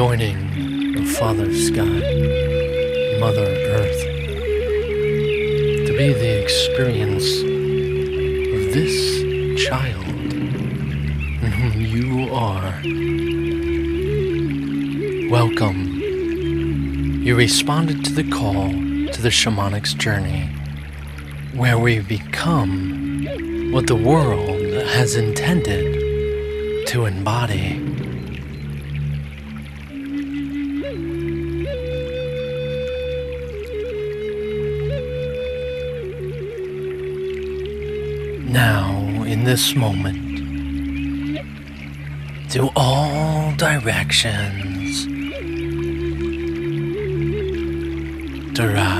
joining of Father Sky, Mother Earth, to be the experience of this child in whom you are. Welcome. You responded to the call to the shamanic's journey, where we become what the world has intended to embody. Now, in this moment, to all directions, derive.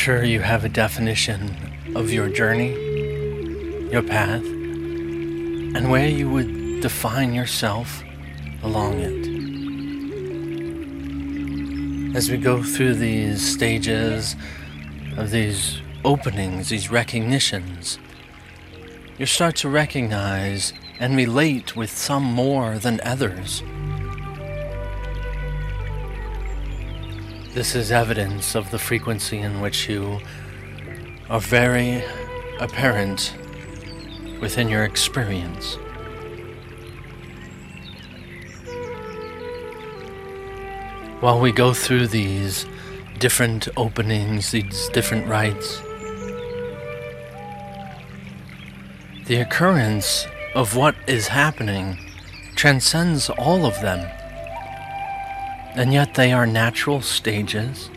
Sure you have a definition of your journey, your path, and where you would define yourself along it. As we go through these stages of these openings, these recognitions, you start to recognize and relate with some more than others. This is evidence of the frequency in which you are very apparent within your experience. While we go through these different openings, these different rites, the occurrence of what is happening transcends all of them. And yet they are natural stages,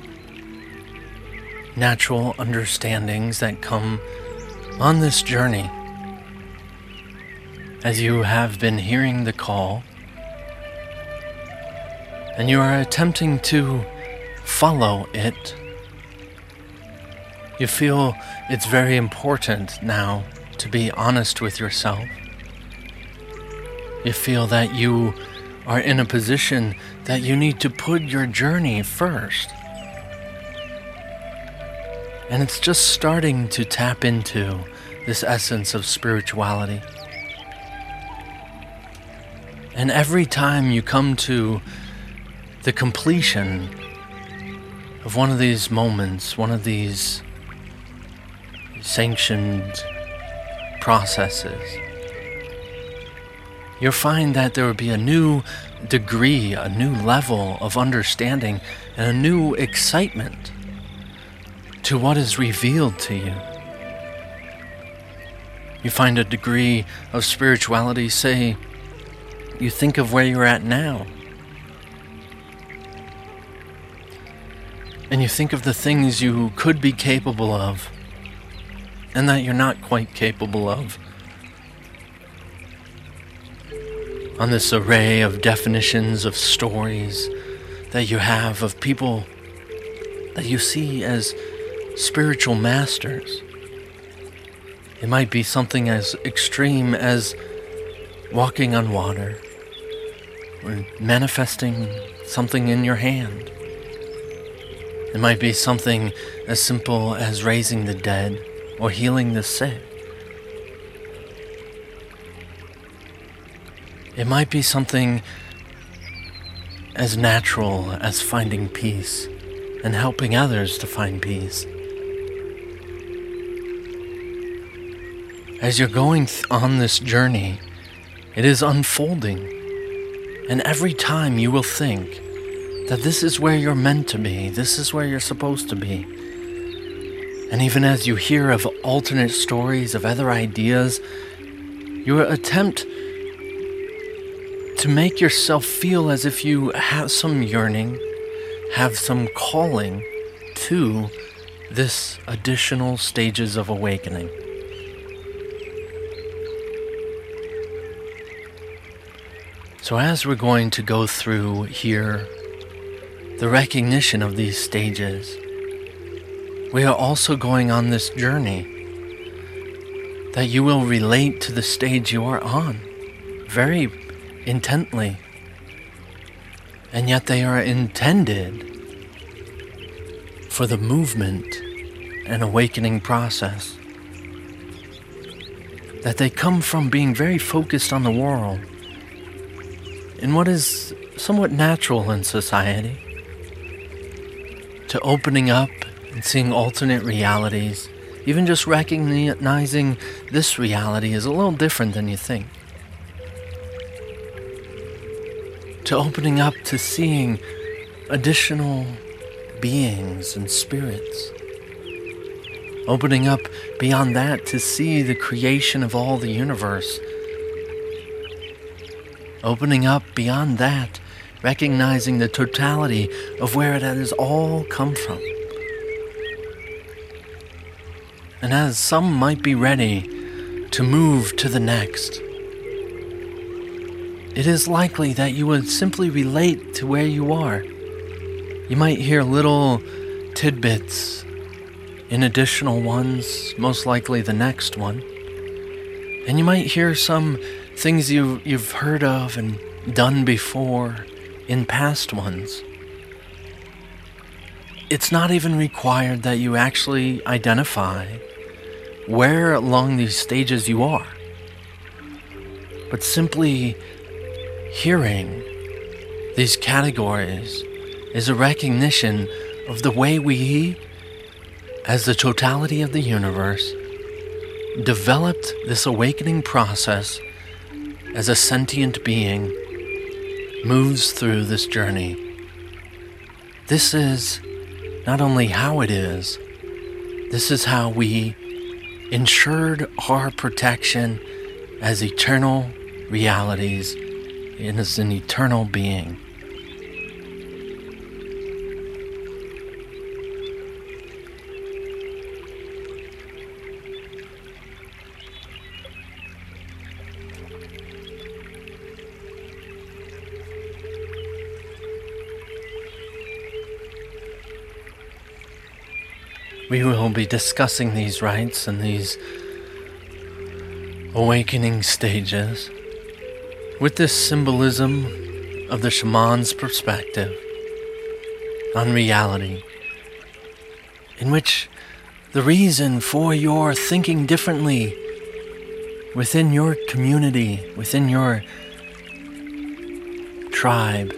natural understandings that come on this journey. As you have been hearing the call, and you are attempting to follow it, you feel it's very important now to be honest with yourself. You feel that you are in a position that you need to put your journey first. And it's just starting to tap into this essence of spirituality. And every time you come to the completion of one of these moments, one of these sanctioned processes, you'll find that there will be a new degree, a new level of understanding, and a new excitement to what is revealed to you. You find a degree of spirituality, say, you think of where you're at now. And you think of the things you could be capable of, and that you're not quite capable of. On this array of definitions of stories that you have of people that you see as spiritual masters. It might be something as extreme as walking on water or manifesting something in your hand. It might be something as simple as raising the dead or healing the sick. It might be something as natural as finding peace and helping others to find peace. As you're going th- on this journey, it is unfolding, and every time you will think that this is where you're meant to be, this is where you're supposed to be. And even as you hear of alternate stories, of other ideas, your attempt to make yourself feel as if you have some yearning, have some calling to this additional stages of awakening. So, as we're going to go through here the recognition of these stages, we are also going on this journey that you will relate to the stage you are on very intently. And yet they are intended for the movement and awakening process. That they come from being very focused on the world in what is somewhat natural in society, to opening up and seeing alternate realities, even just recognizing this reality is a little different than you think. To opening up to seeing additional beings and spirits. Opening up beyond that to see the creation of all the universe opening up beyond that, recognizing the totality of where it has all come from. And as some might be ready to move to the next, it is likely that you would simply relate to where you are. You might hear little tidbits in additional ones, most likely the next one. And you might hear some things you, you've heard of and done before in past ones. It's not even required that you actually identify where along these stages you are, but simply hearing these categories is a recognition of the way we, as the totality of the universe, developed this awakening process as a sentient being moves through this journey. This is not only how it is, this is how we ensured our protection as eternal realities and as an eternal being. We will be discussing these rites and these awakening stages with this symbolism of the shaman's perspective on reality, in which the reason for your thinking differently within your community, within your tribe,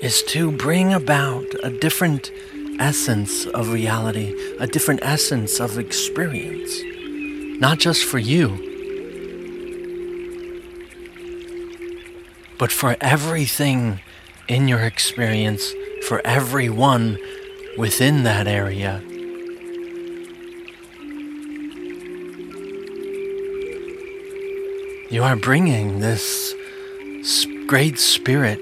is to bring about a different essence of reality, a different essence of experience, not just for you, but for everything in your experience, for everyone within that area. You are bringing this great spirit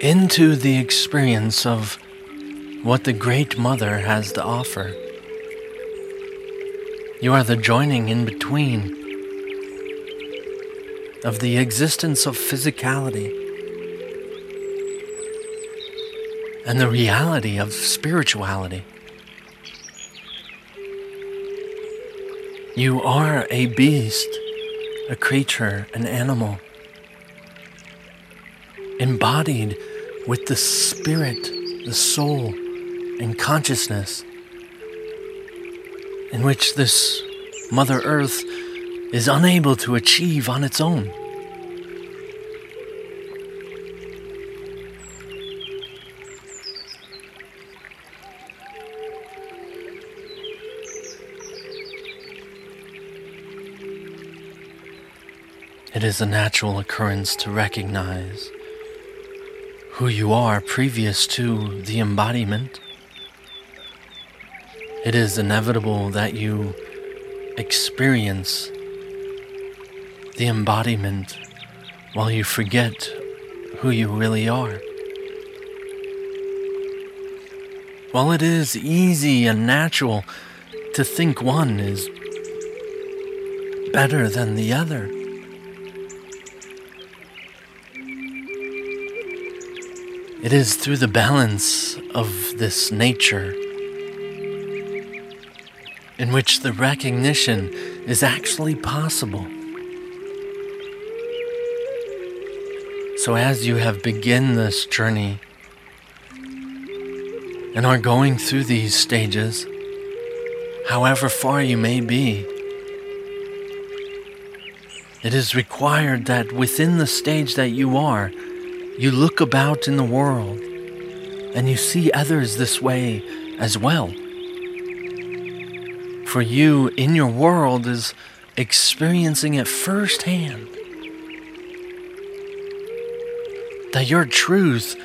into the experience of what the Great Mother has to offer. You are the joining in between of the existence of physicality and the reality of spirituality. You are a beast, a creature, an animal, embodied with the spirit, the soul, and consciousness in which this Mother Earth is unable to achieve on its own. It is a natural occurrence to recognize who you are previous to the embodiment. It is inevitable that you experience the embodiment while you forget who you really are. While it is easy and natural to think one is better than the other, It is through the balance of this nature in which the recognition is actually possible. So, as you have begun this journey and are going through these stages, however far you may be, it is required that within the stage that you are, you look about in the world and you see others this way as well. For you in your world is experiencing it firsthand. That your truth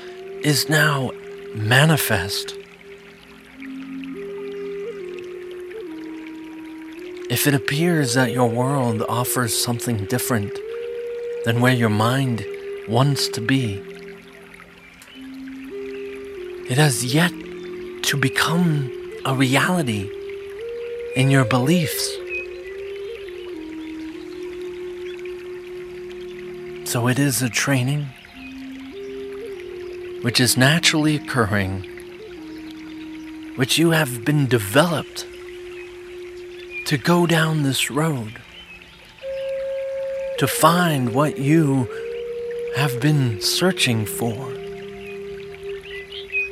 is now manifest. If it appears that your world offers something different than where your mind wants to be. It has yet to become a reality in your beliefs. So it is a training which is naturally occurring, which you have been developed to go down this road, to find what you have been searching for.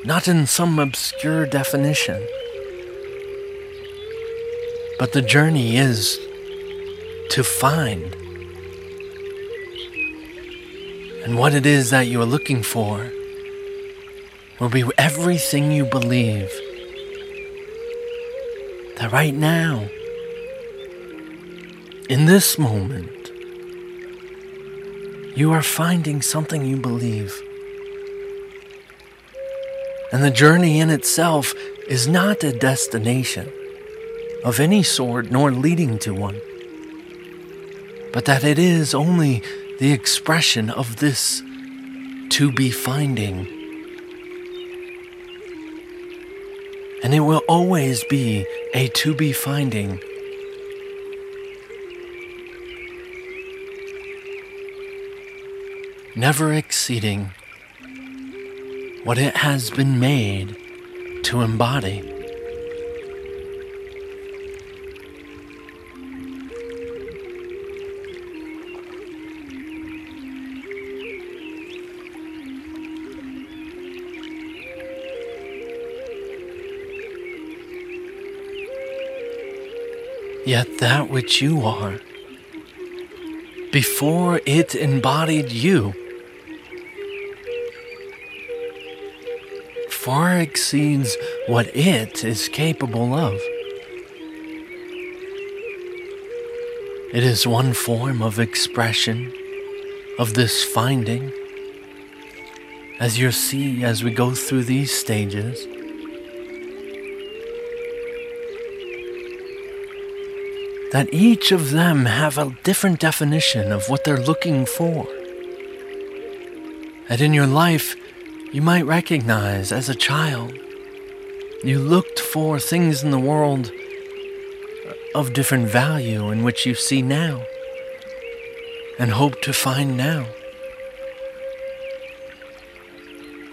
Not in some obscure definition, but the journey is to find. And what it is that you are looking for will be everything you believe that right now, in this moment, you are finding something you believe. And the journey in itself is not a destination of any sort nor leading to one, but that it is only the expression of this to be finding. And it will always be a to be finding never exceeding what it has been made to embody. Yet that which you are, before it embodied you, far exceeds what it is capable of. It is one form of expression of this finding. As you'll see as we go through these stages, that each of them have a different definition of what they're looking for. And in your life, you might recognize as a child. You looked for things in the world of different value in which you see now and hope to find now.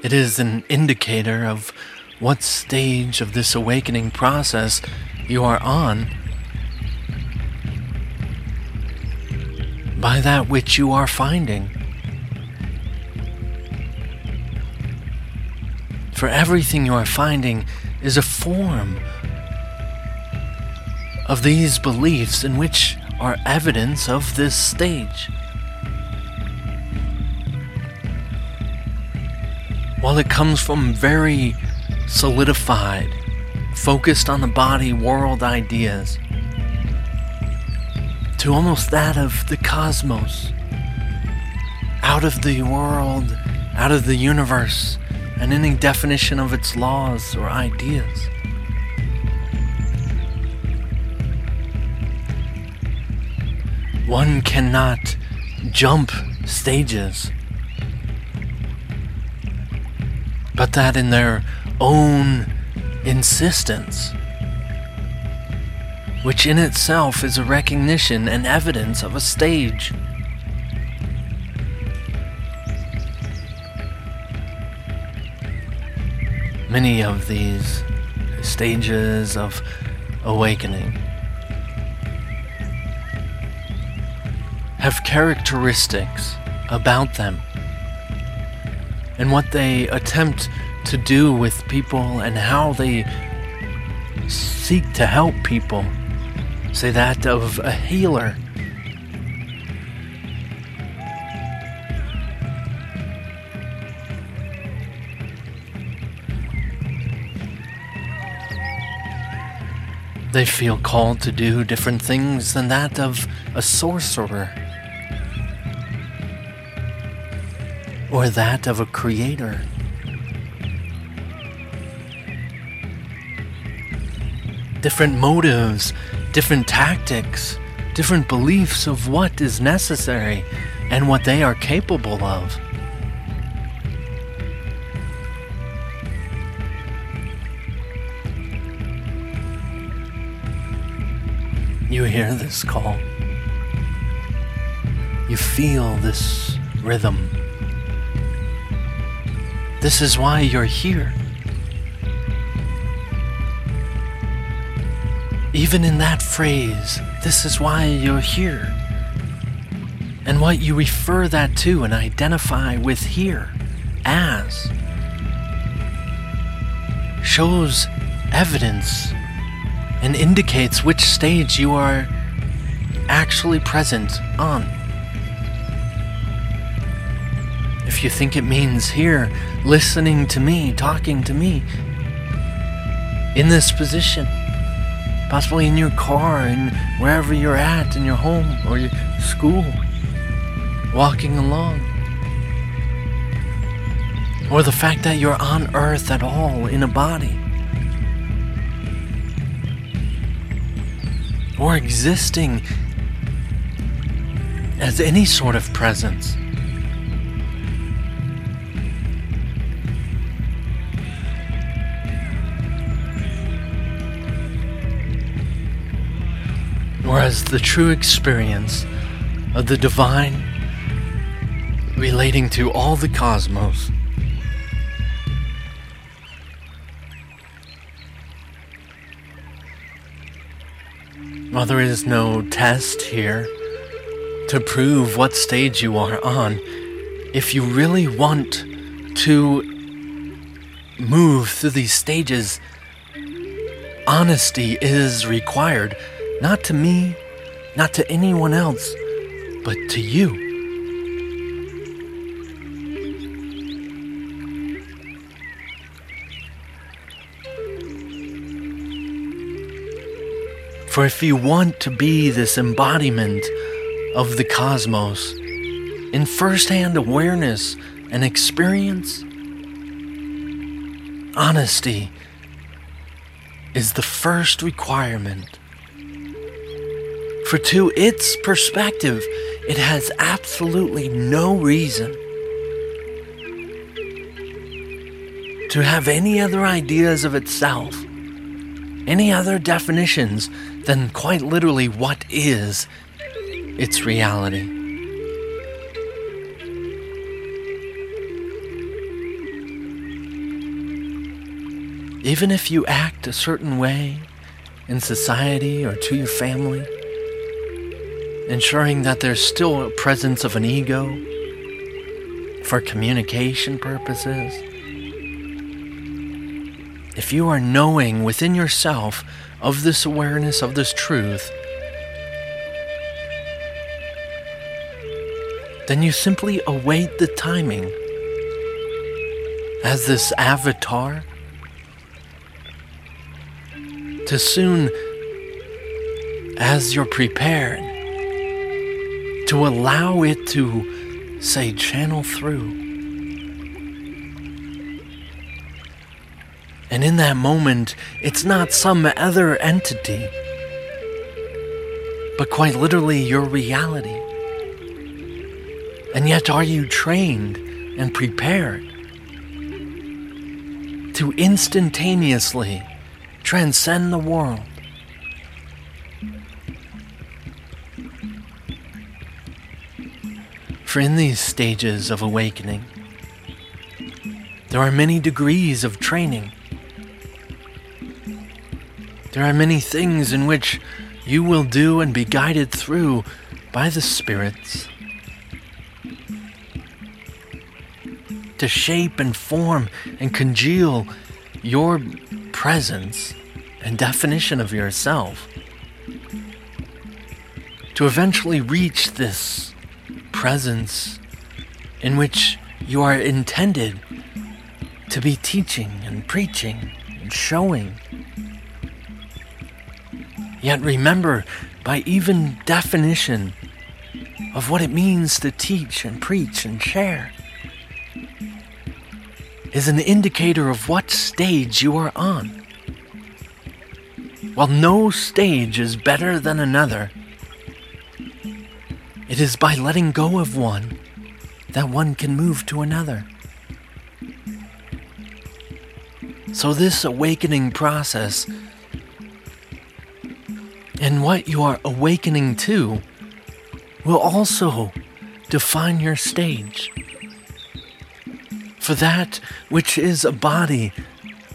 It is an indicator of what stage of this awakening process you are on that which you are finding. For everything you are finding is a form of these beliefs in which are evidence of this stage. While it comes from very solidified, focused on the body world ideas, to almost that of the cosmos, out of the world, out of the universe, and any definition of its laws or ideas. One cannot jump stages, but that in their own insistence, which in itself is a recognition and evidence of a stage. Many of these stages of awakening have characteristics about them and what they attempt to do with people and how they seek to help people. Say that of a healer. They feel called to do different things than that of a sorcerer. or that of a creator. Different motives, different tactics, different beliefs of what is necessary and what they are capable of. You hear this call. You feel this rhythm. This is why you're here. Even in that phrase, this is why you're here. And what you refer that to and identify with here as shows evidence and indicates which stage you are actually present on. If you think it means here, listening to me, talking to me, in this position, possibly in your car, and wherever you're at, in your home or your school, walking along, or the fact that you're on earth at all in a body, or existing as any sort of presence. Whereas the true experience of the divine relating to all the cosmos. While there is no test here to prove what stage you are on, if you really want to move through these stages, honesty is required not to me, not to anyone else, but to you. For if you want to be this embodiment of the cosmos in firsthand awareness and experience, honesty is the first requirement. For to its perspective, it has absolutely no reason to have any other ideas of itself, any other definitions than quite literally what is its reality. Even if you act a certain way in society or to your family, ensuring that there's still a presence of an ego for communication purposes. If you are knowing within yourself of this awareness of this truth, then you simply await the timing. As this avatar, to soon as you're prepared to allow it to, say, channel through. And in that moment, it's not some other entity, but quite literally your reality. And yet, are you trained and prepared to instantaneously transcend the world? For in these stages of awakening, there are many degrees of training. There are many things in which you will do and be guided through by the spirits to shape and form and congeal your presence and definition of yourself to eventually reach this presence in which you are intended to be teaching and preaching and showing. Yet remember, by even definition of what it means to teach and preach and share, is an indicator of what stage you are on. While no stage is better than another, it is by letting go of one that one can move to another. So, this awakening process and what you are awakening to will also define your stage. For that which is a body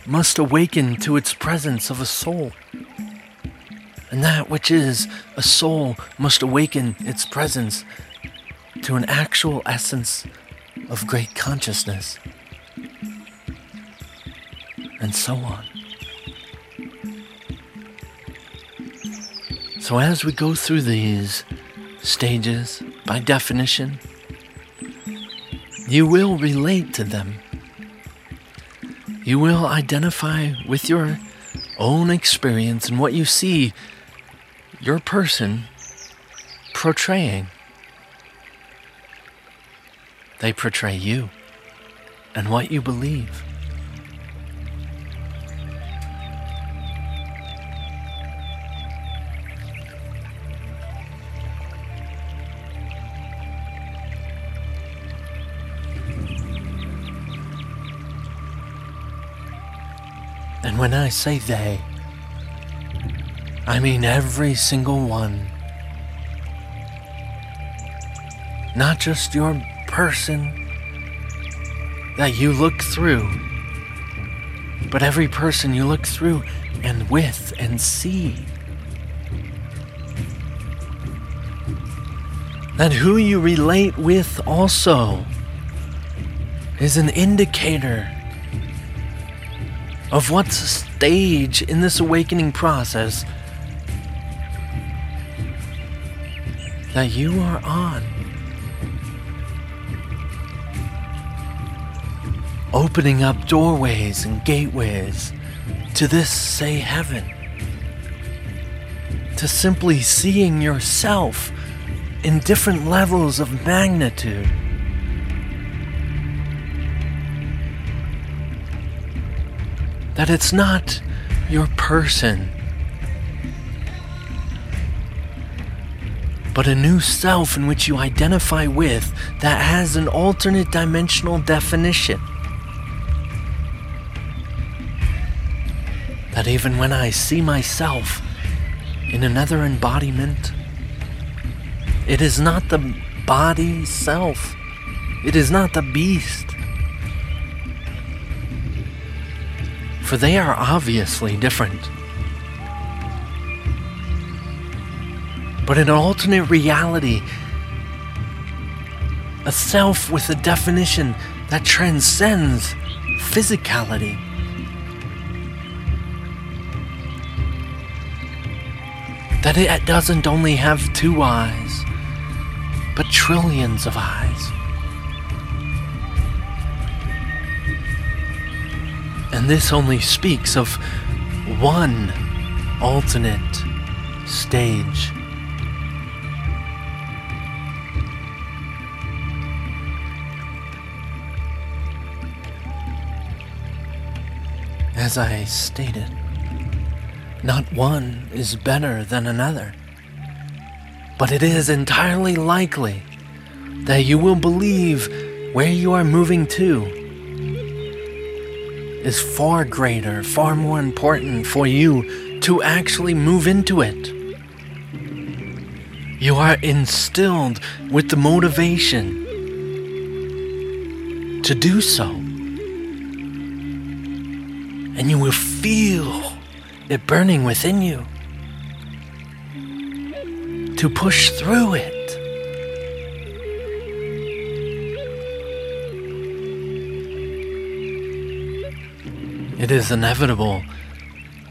must awaken to its presence of a soul and that which is a soul must awaken its presence to an actual essence of great consciousness, and so on. So, as we go through these stages, by definition, you will relate to them. You will identify with your own experience and what you see your person portraying. They portray you and what you believe. And when I say they, I mean every single one. Not just your person that you look through, but every person you look through and with and see. That who you relate with also is an indicator of what stage in this awakening process that you are on. Opening up doorways and gateways to this, say, heaven. To simply seeing yourself in different levels of magnitude. That it's not your person but a new self in which you identify with that has an alternate dimensional definition. That even when I see myself in another embodiment, it is not the body self, it is not the beast. For they are obviously different. But an alternate reality, a self with a definition that transcends physicality. That it doesn't only have two eyes, but trillions of eyes. And this only speaks of one alternate stage. As I stated, not one is better than another, but it is entirely likely that you will believe where you are moving to is far greater, far more important for you to actually move into it. You are instilled with the motivation to do so. And you will feel it burning within you to push through it. It is inevitable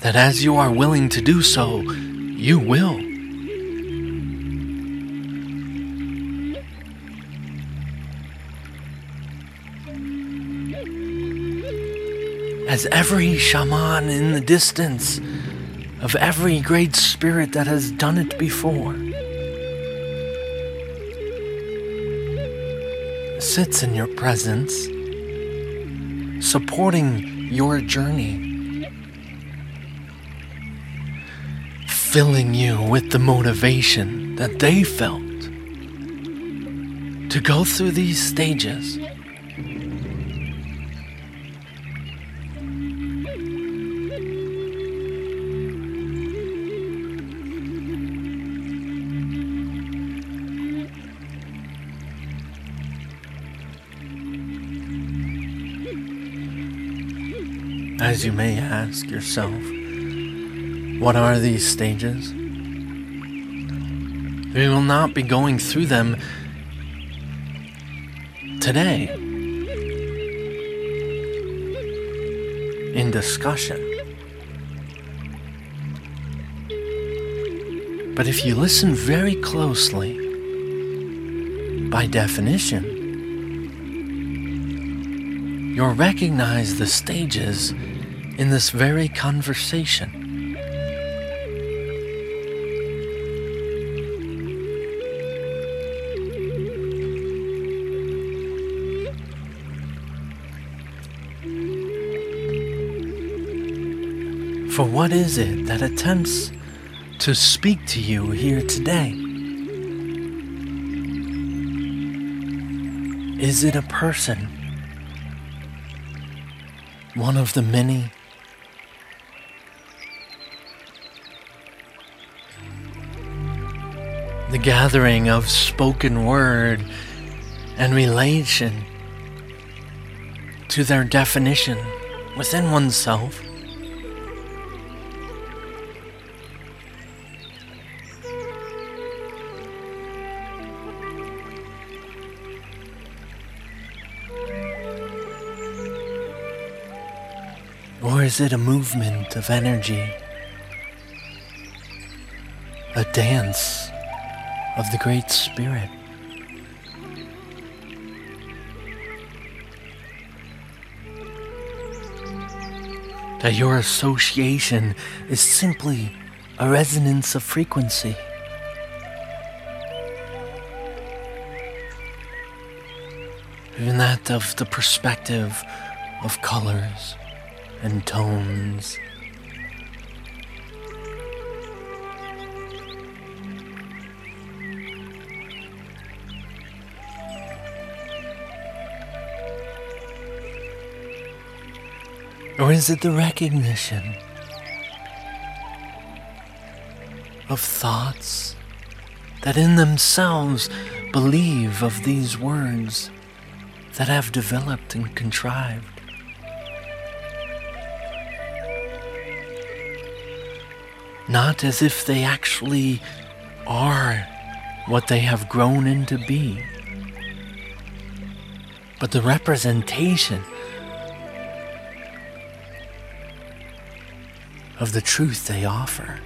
that as you are willing to do so, you will. As every shaman in the distance of every great spirit that has done it before sits in your presence, supporting your journey, filling you with the motivation that they felt to go through these stages. As you may ask yourself, what are these stages? We will not be going through them today in discussion. But if you listen very closely, by definition, you'll recognize the stages in this very conversation. For what is it that attempts to speak to you here today? Is it a person? One of the many? Gathering of spoken word and relation to their definition within oneself. Or is it a movement of energy? A dance of the Great Spirit? That your association is simply a resonance of frequency. Even that of the perspective of colors and tones. Or is it the recognition of thoughts that in themselves believe of these words that have developed and contrived? not as if they actually are what they have grown into being, but the representation of the truth they offer.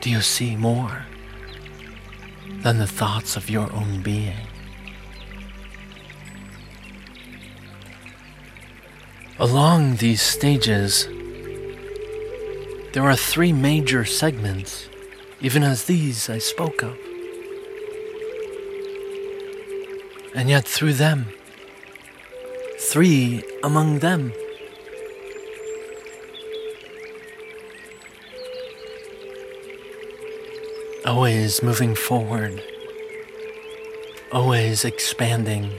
Do you see more than the thoughts of your own being? Along these stages, there are three major segments, even as these I spoke of. And yet, through them, three among them, always moving forward, always expanding,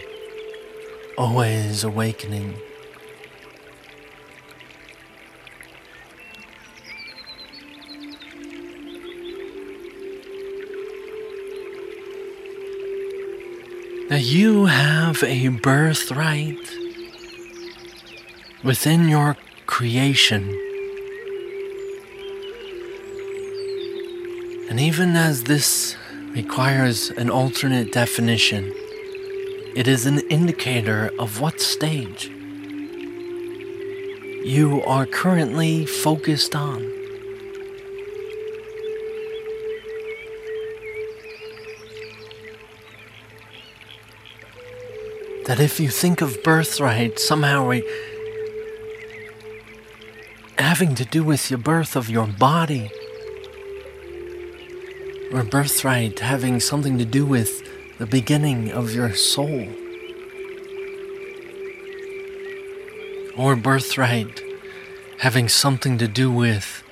always awakening. that you have a birthright within your creation. And even as this requires an alternate definition, it is an indicator of what stage you are currently focused on. that if you think of birthright somehow having to do with your birth of your body, or birthright having something to do with the beginning of your soul, or birthright having something to do with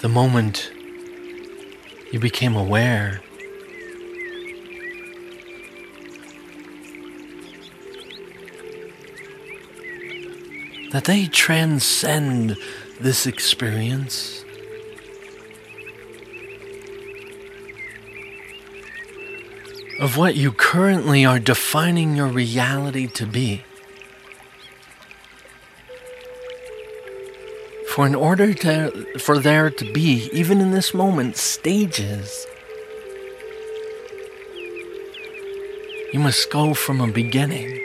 the moment you became aware that they transcend this experience. Of what you currently are defining your reality to be. For in order to, for there to be, even in this moment, stages, you must go from a beginning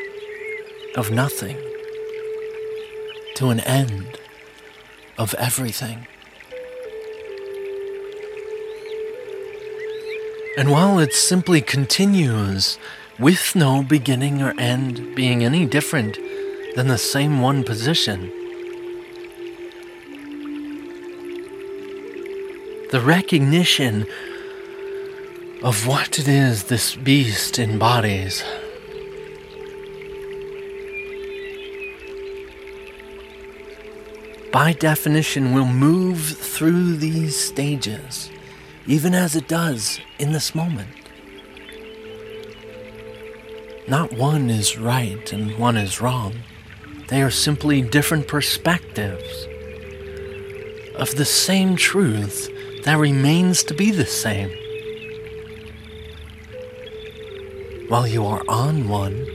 of nothing to an end of everything. And while it simply continues with no beginning or end being any different than the same one position, the recognition of what it is this beast embodies by definition, will move through these stages, even as it does in this moment. Not one is right and one is wrong. They are simply different perspectives of the same truth that remains to be the same. While you are on one,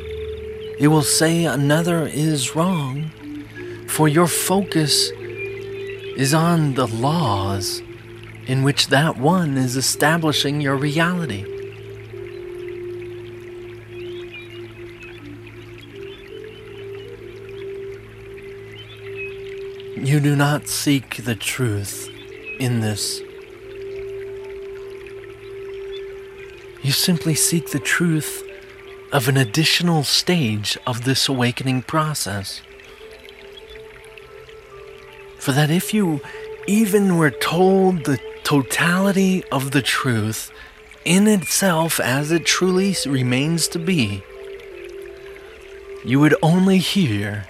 it will say another is wrong for your focus is on the laws in which that one is establishing your reality. You do not seek the truth in this. You simply seek the truth of an additional stage of this awakening process. For that if you even were told the totality of the truth in itself as it truly remains to be, you would only hear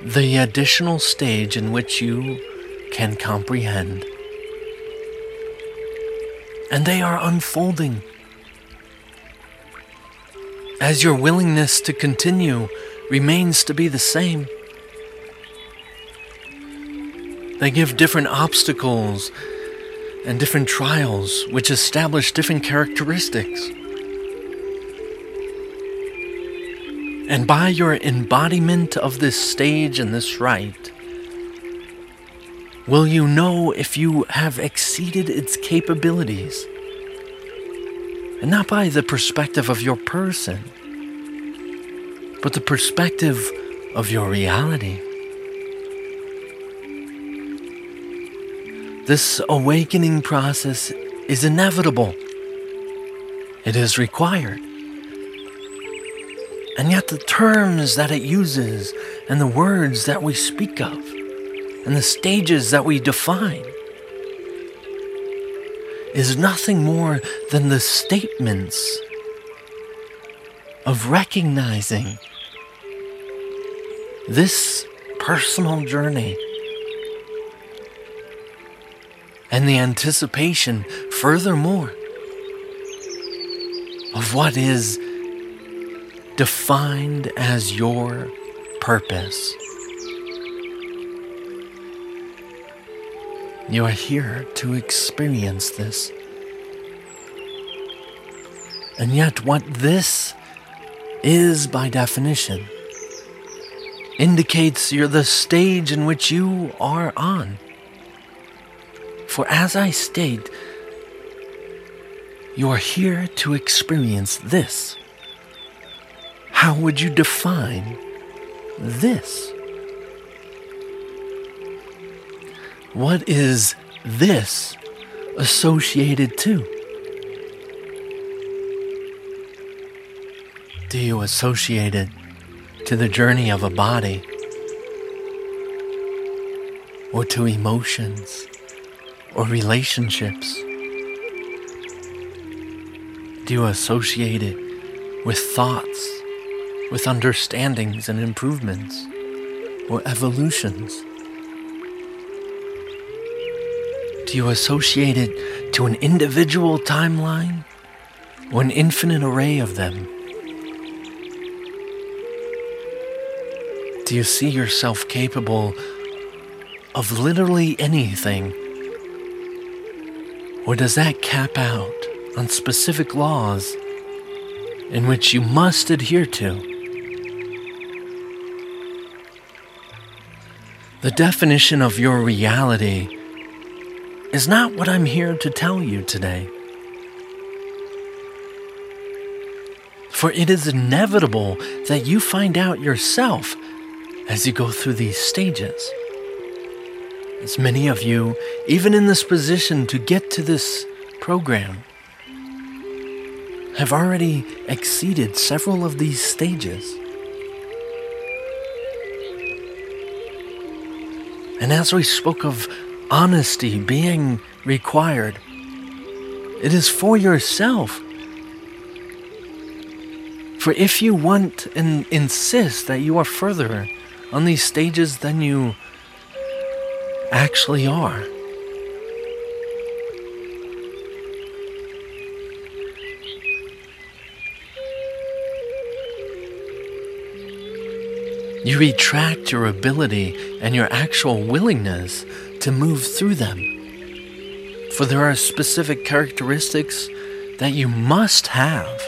the additional stage in which you can comprehend. And they are unfolding. As your willingness to continue remains to be the same. They give different obstacles and different trials, which establish different characteristics. And by your embodiment of this stage and this rite, will you know if you have exceeded its capabilities? And not by the perspective of your person, but the perspective of your reality. This awakening process is inevitable. It is required. And yet, the terms that it uses, and the words that we speak of, and the stages that we define, is nothing more than the statements of recognizing this personal journey and the anticipation, furthermore, of what is defined as your purpose. You are here to experience this. And yet, what this is by definition indicates you're the stage in which you are on. For as I state, you are here to experience this. How would you define this? What is this associated to? Do you associate it to the journey of a body or to emotions or relationships? Do you associate it with thoughts, with understandings and improvements or evolutions? Do you associate it to an individual timeline or an infinite array of them? Do you see yourself capable of literally anything? Or does that cap out on specific laws in which you must adhere to? The definition of your reality is not what I'm here to tell you today. For it is inevitable that you find out yourself as you go through these stages. As many of you, even in this position to get to this program, have already exceeded several of these stages. And as we spoke of honesty being required. It is for yourself. For if you want and insist that you are further on these stages than you actually are, you retract your ability and your actual willingness to move through them. For there are specific characteristics that you must have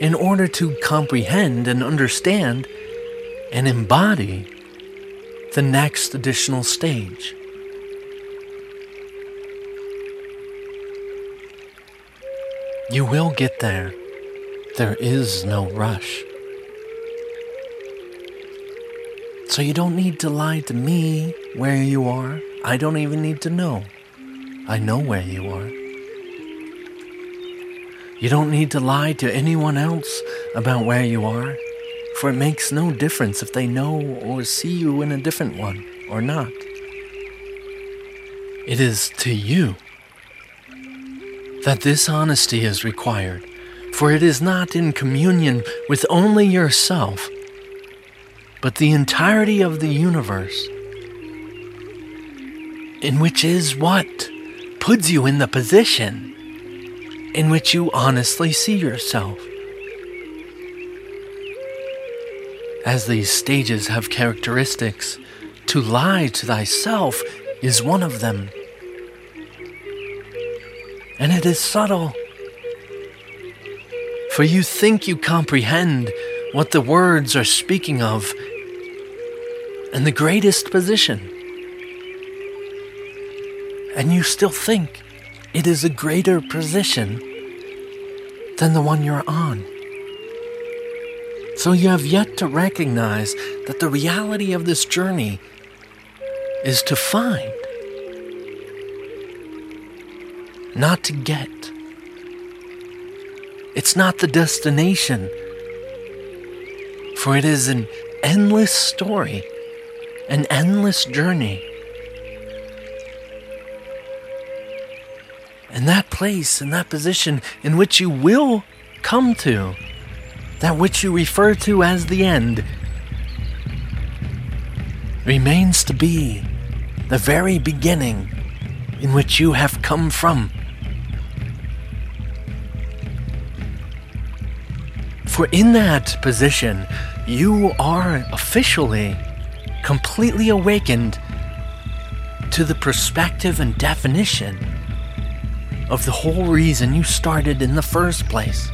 in order to comprehend and understand and embody the next additional stage. You will get there. There is no rush. So you don't need to lie to me where you are. I don't even need to know. I know where you are. You don't need to lie to anyone else about where you are, for it makes no difference if they know or see you in a different one or not. It is to you that this honesty is required, for it is not in communion with only yourself but the entirety of the universe, in which is what puts you in the position in which you honestly see yourself. As these stages have characteristics, to lie to thyself is one of them. And it is subtle. For you think you comprehend what the words are speaking of in the greatest position. And you still think it is a greater position than the one you're on. So you have yet to recognize that the reality of this journey is to find not to get. It's not the destination, for it is an endless story, an endless journey. And that place and that position in which you will come to, that which you refer to as the end, remains to be the very beginning in which you have come from. For in that position, you are officially completely awakened to the perspective and definition of the whole reason you started in the first place.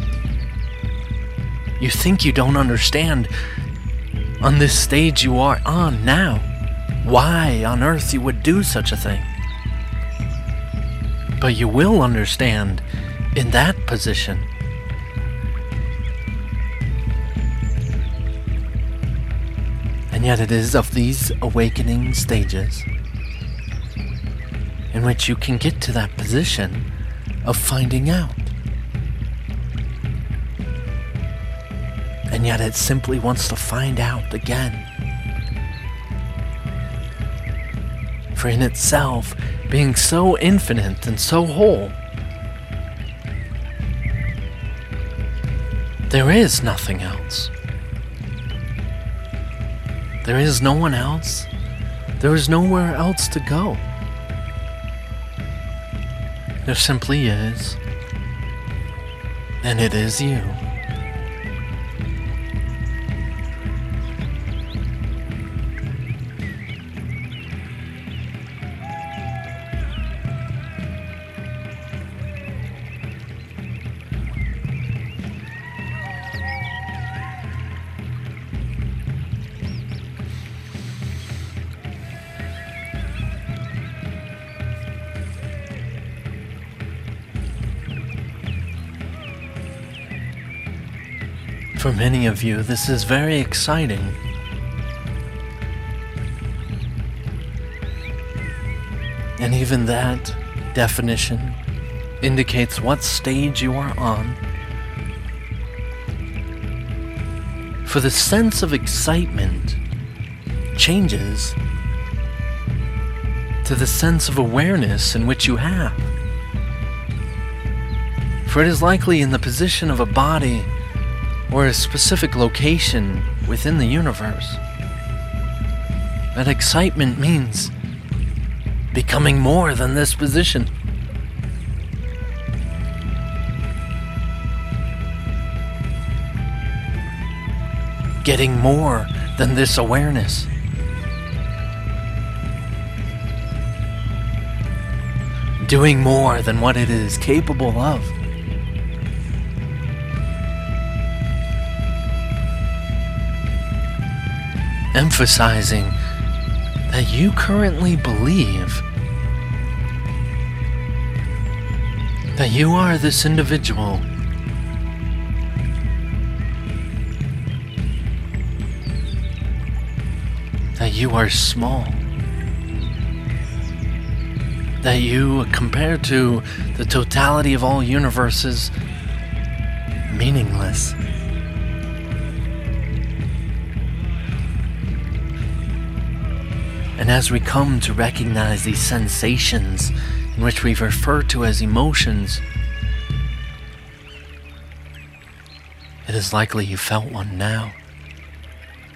You think you don't understand on this stage you are on now why on earth you would do such a thing. But you will understand in that position And yet, it is of these awakening stages in which you can get to that position of finding out. And yet, it simply wants to find out again. For in itself, being so infinite and so whole, there is nothing else. There is no one else. There is nowhere else to go. There simply is. And it is you. For many of you, this is very exciting. And even that definition indicates what stage you are on. For the sense of excitement changes to the sense of awareness in which you have. For it is likely in the position of a body or a specific location within the universe. That excitement means becoming more than this position. Getting more than this awareness. Doing more than what it is capable of. Emphasizing that you currently believe that you are this individual. That you are small. That you, compared to the totality of all universes, meaningless. And as we come to recognize these sensations in which we've referred to as emotions, it is likely you felt one now.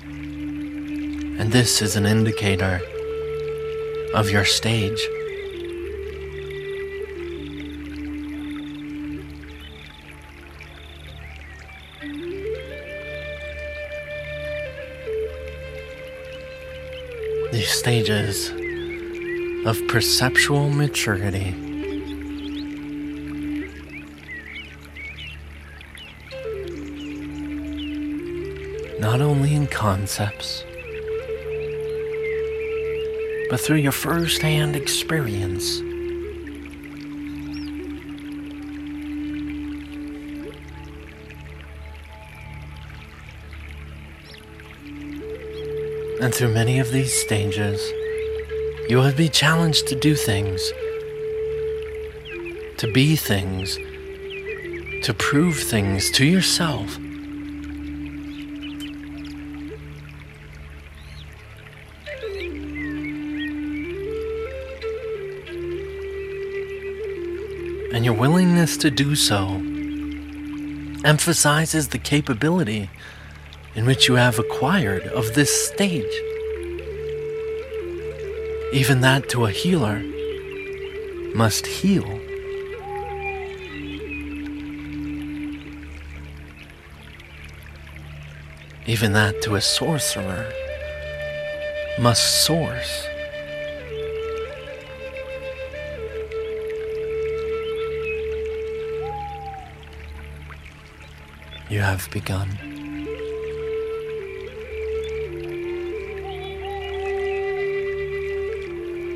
And this is an indicator of your stage. Stages of perceptual maturity. Not only in concepts, but through your first hand experience. And through many of these stages, you will be challenged to do things, to be things, to prove things to yourself. And your willingness to do so emphasizes the capability in which you have acquired of this stage. Even that to a healer must heal. Even that to a sorcerer must source. You have begun.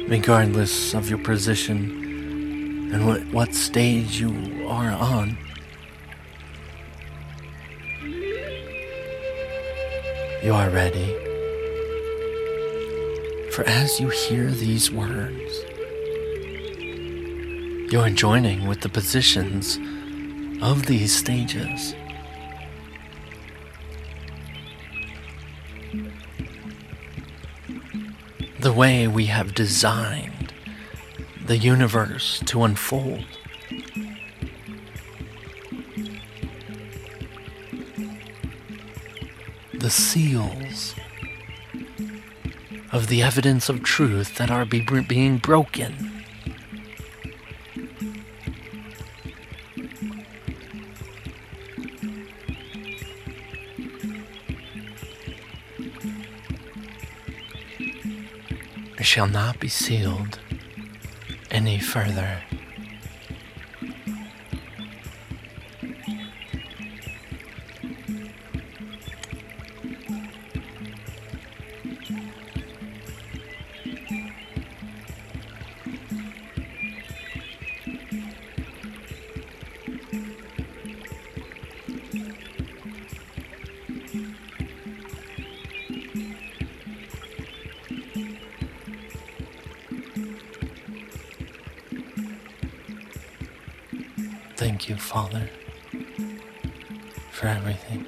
Regardless of your position and what, what stage you are on, you are ready. For as you hear these words, you are joining with the positions of these stages. Way we have designed the universe to unfold. The seals of the evidence of truth that are be- being broken. Shall not be sealed any further. Thank you, Father, for everything.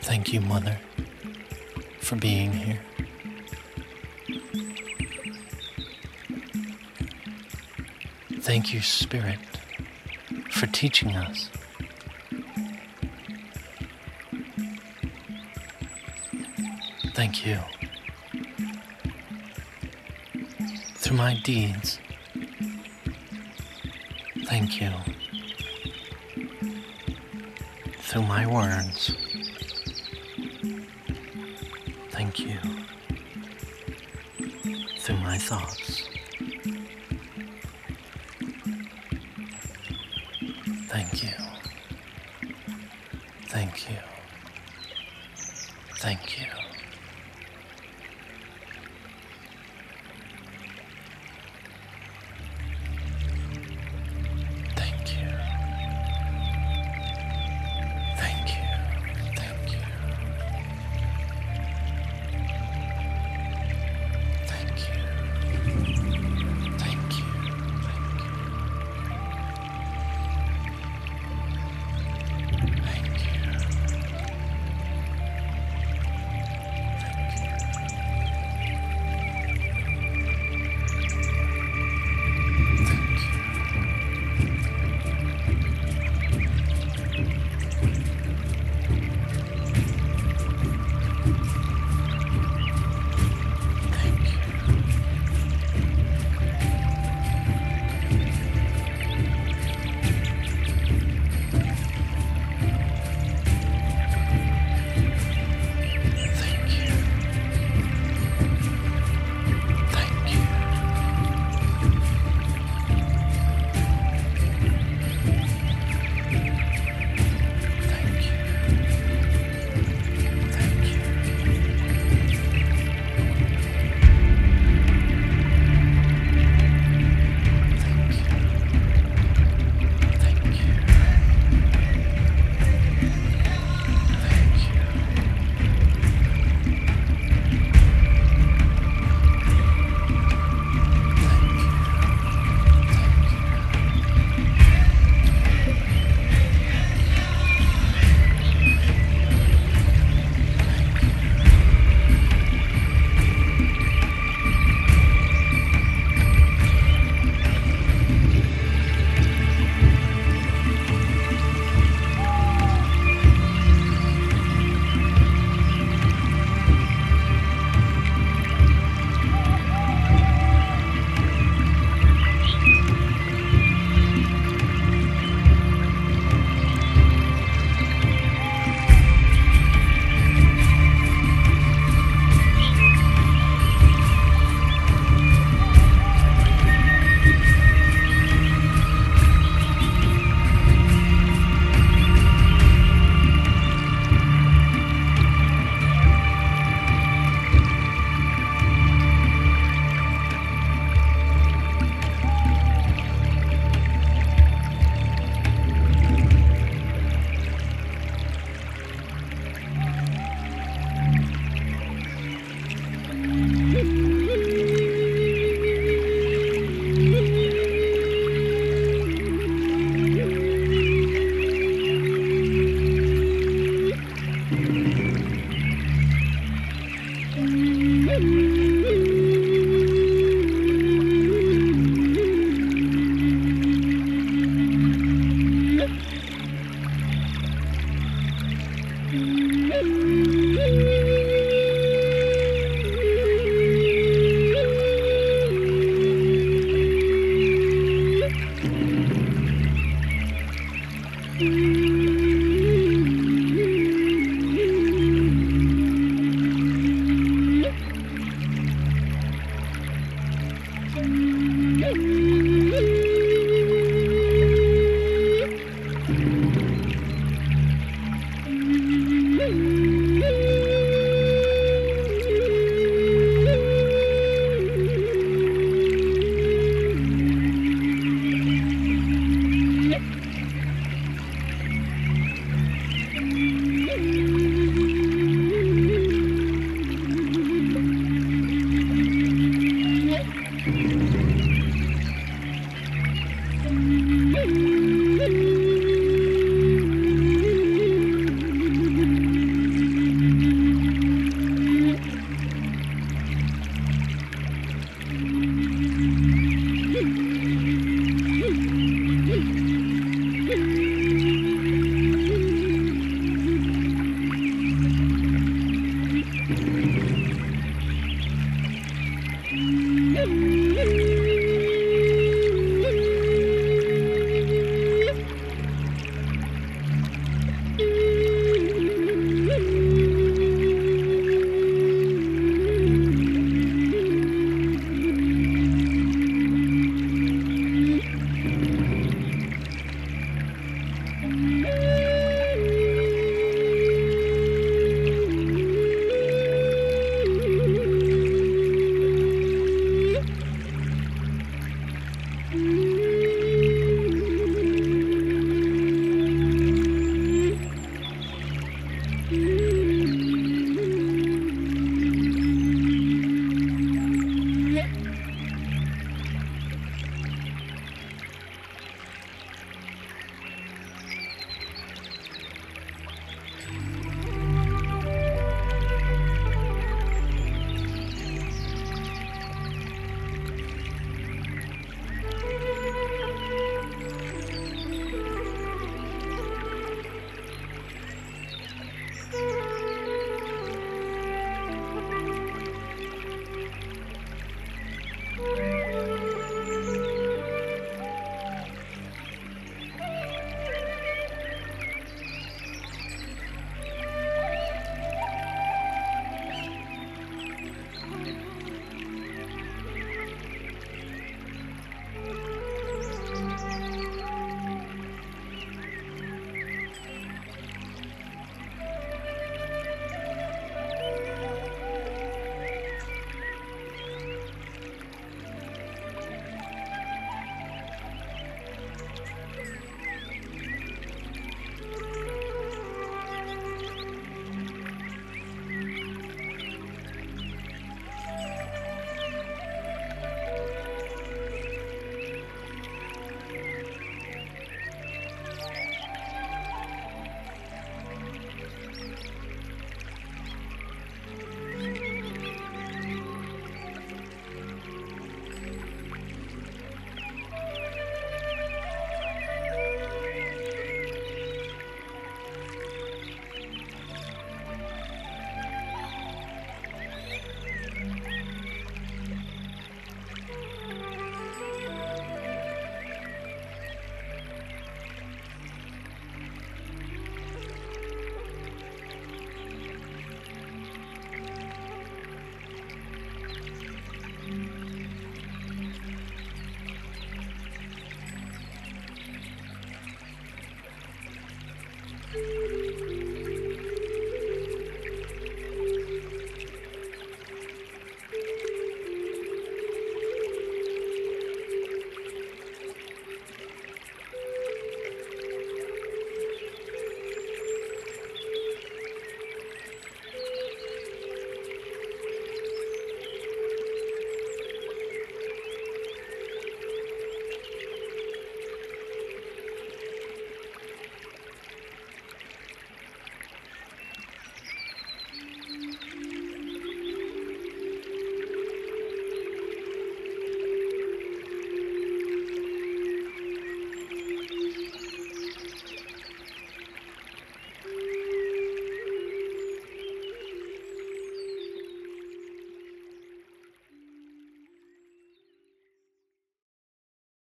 Thank you, Mother, for being here. Thank you, Spirit, for teaching us. Thank you. Through my deeds, Thank you. Through my words, thank you. Through my thoughts,